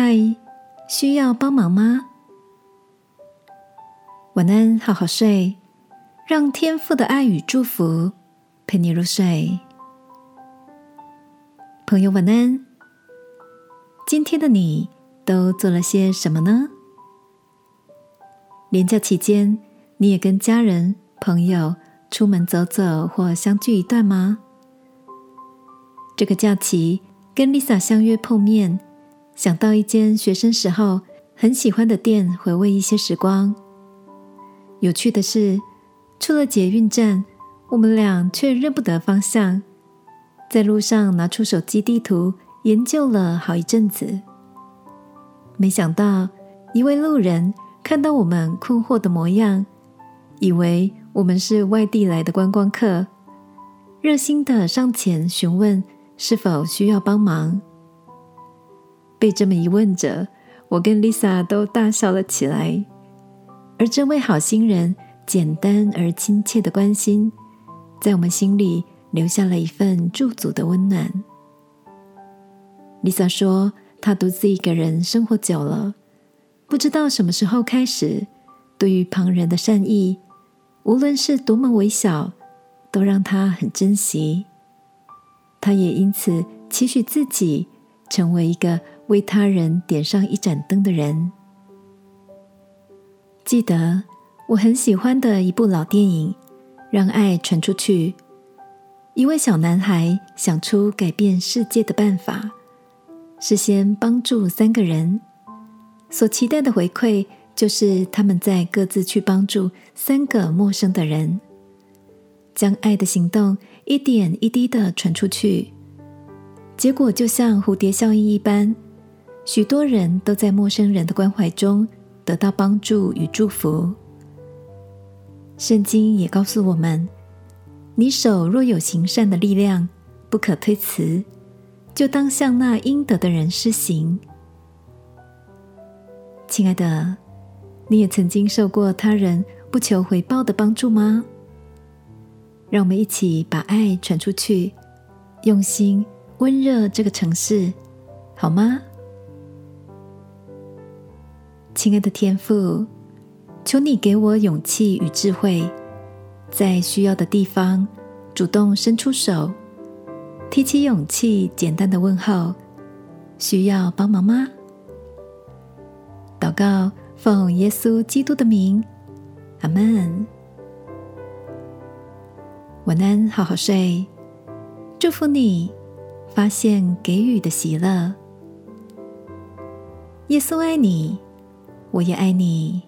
嗨，需要帮忙吗？晚安，好好睡，让天父的爱与祝福陪你入睡。朋友，晚安。今天的你都做了些什么呢？连假期间，你也跟家人、朋友出门走走或相聚一段吗？这个假期跟 Lisa 相约碰面，想到一间学生时候很喜欢的店，回味一些时光。有趣的是，出了捷运站，我们俩却认不得方向，在路上拿出手机地图研究了好一阵子。没想到，一位路人看到我们困惑的模样，以为我们是外地来的观光客，热心的上前询问。是否需要帮忙？被这么一问着，我跟 Lisa 都大笑了起来。而这位好心人简单而亲切的关心，在我们心里留下了一份驻足的温暖。Lisa 说，她独自一个人生活久了，不知道什么时候开始，对于旁人的善意，无论是多么微小，都让她很珍惜。她也因此期许自己成为一个为他人点上一盏灯的人。记得我很喜欢的一部老电影《让爱传出去》，一位小男孩想出改变世界的办法，是先帮助三个人，所期待的回馈就是他们在各自去帮助三个陌生的人，将爱的行动。一点一滴的传出去，结果就像蝴蝶效应一般，许多人都在陌生人的关怀中得到帮助与祝福。圣经也告诉我们：你手若有行善的力量，不可推辞，就当向那应得的人施行。亲爱的，你也曾经受过他人不求回报的帮助吗？让我们一起把爱传出去，用心温热这个城市，好吗？亲爱的天父，求你给我勇气与智慧，在需要的地方主动伸出手，提起勇气，简单的问候：需要帮忙吗？祷告，奉耶稣基督的名，阿门。晚安，好好睡。祝福你，发现给予的喜乐。耶稣爱你，我也爱你。